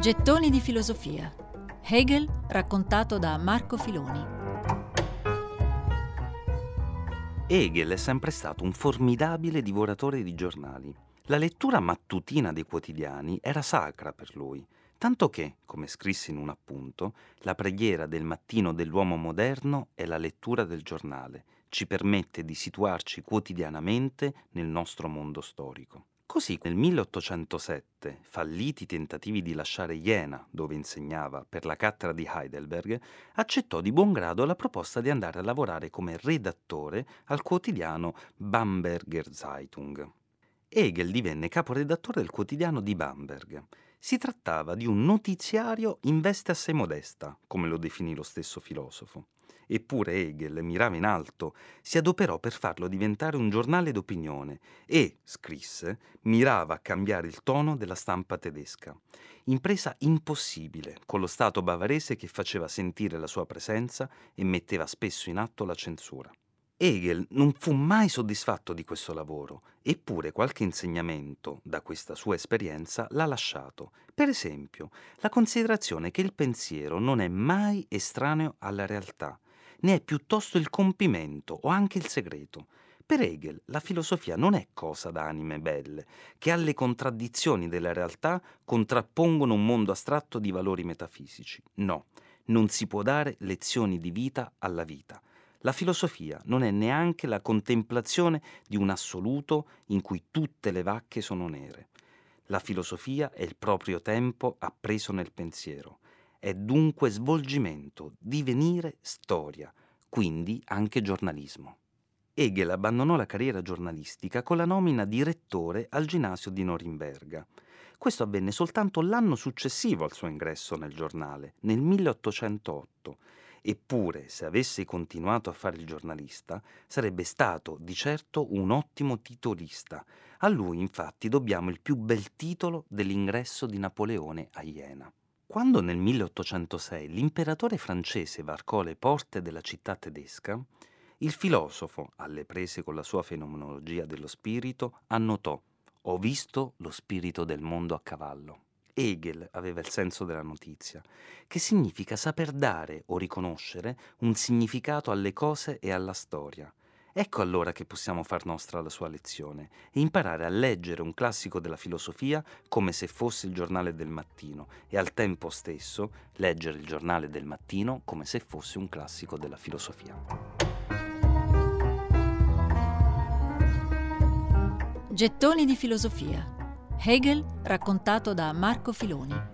Gettoni di filosofia. Hegel raccontato da Marco Filoni. Hegel è sempre stato un formidabile divoratore di giornali. La lettura mattutina dei quotidiani era sacra per lui, tanto che, come scrisse in un appunto, la preghiera del mattino dell'uomo moderno è la lettura del giornale, ci permette di situarci quotidianamente nel nostro mondo storico. Così nel 1807, falliti i tentativi di lasciare Jena, dove insegnava, per la cattedra di Heidelberg, accettò di buon grado la proposta di andare a lavorare come redattore al quotidiano Bamberger Zeitung. Hegel divenne caporedattore del quotidiano di Bamberg. Si trattava di un notiziario in veste assai modesta, come lo definì lo stesso filosofo. Eppure Hegel mirava in alto, si adoperò per farlo diventare un giornale d'opinione e, scrisse, mirava a cambiare il tono della stampa tedesca. Impresa impossibile, con lo Stato bavarese che faceva sentire la sua presenza e metteva spesso in atto la censura. Hegel non fu mai soddisfatto di questo lavoro, eppure qualche insegnamento da questa sua esperienza l'ha lasciato. Per esempio, la considerazione che il pensiero non è mai estraneo alla realtà, ne è piuttosto il compimento o anche il segreto. Per Hegel la filosofia non è cosa da anime belle, che alle contraddizioni della realtà contrappongono un mondo astratto di valori metafisici. No, non si può dare lezioni di vita alla vita. La filosofia non è neanche la contemplazione di un assoluto in cui tutte le vacche sono nere. La filosofia è il proprio tempo appreso nel pensiero è dunque svolgimento, divenire storia, quindi anche giornalismo. Hegel abbandonò la carriera giornalistica con la nomina di rettore al ginnasio di Norimberga. Questo avvenne soltanto l'anno successivo al suo ingresso nel giornale, nel 1808. Eppure, se avesse continuato a fare il giornalista, sarebbe stato di certo un ottimo titolista. A lui, infatti, dobbiamo il più bel titolo dell'ingresso di Napoleone a Iena. Quando nel 1806 l'imperatore francese varcò le porte della città tedesca, il filosofo, alle prese con la sua fenomenologia dello spirito, annotò Ho visto lo spirito del mondo a cavallo. Hegel aveva il senso della notizia, che significa saper dare o riconoscere un significato alle cose e alla storia, Ecco allora che possiamo far nostra la sua lezione e imparare a leggere un classico della filosofia come se fosse il giornale del mattino e al tempo stesso leggere il giornale del mattino come se fosse un classico della filosofia. Gettoni di filosofia. Hegel raccontato da Marco Filoni.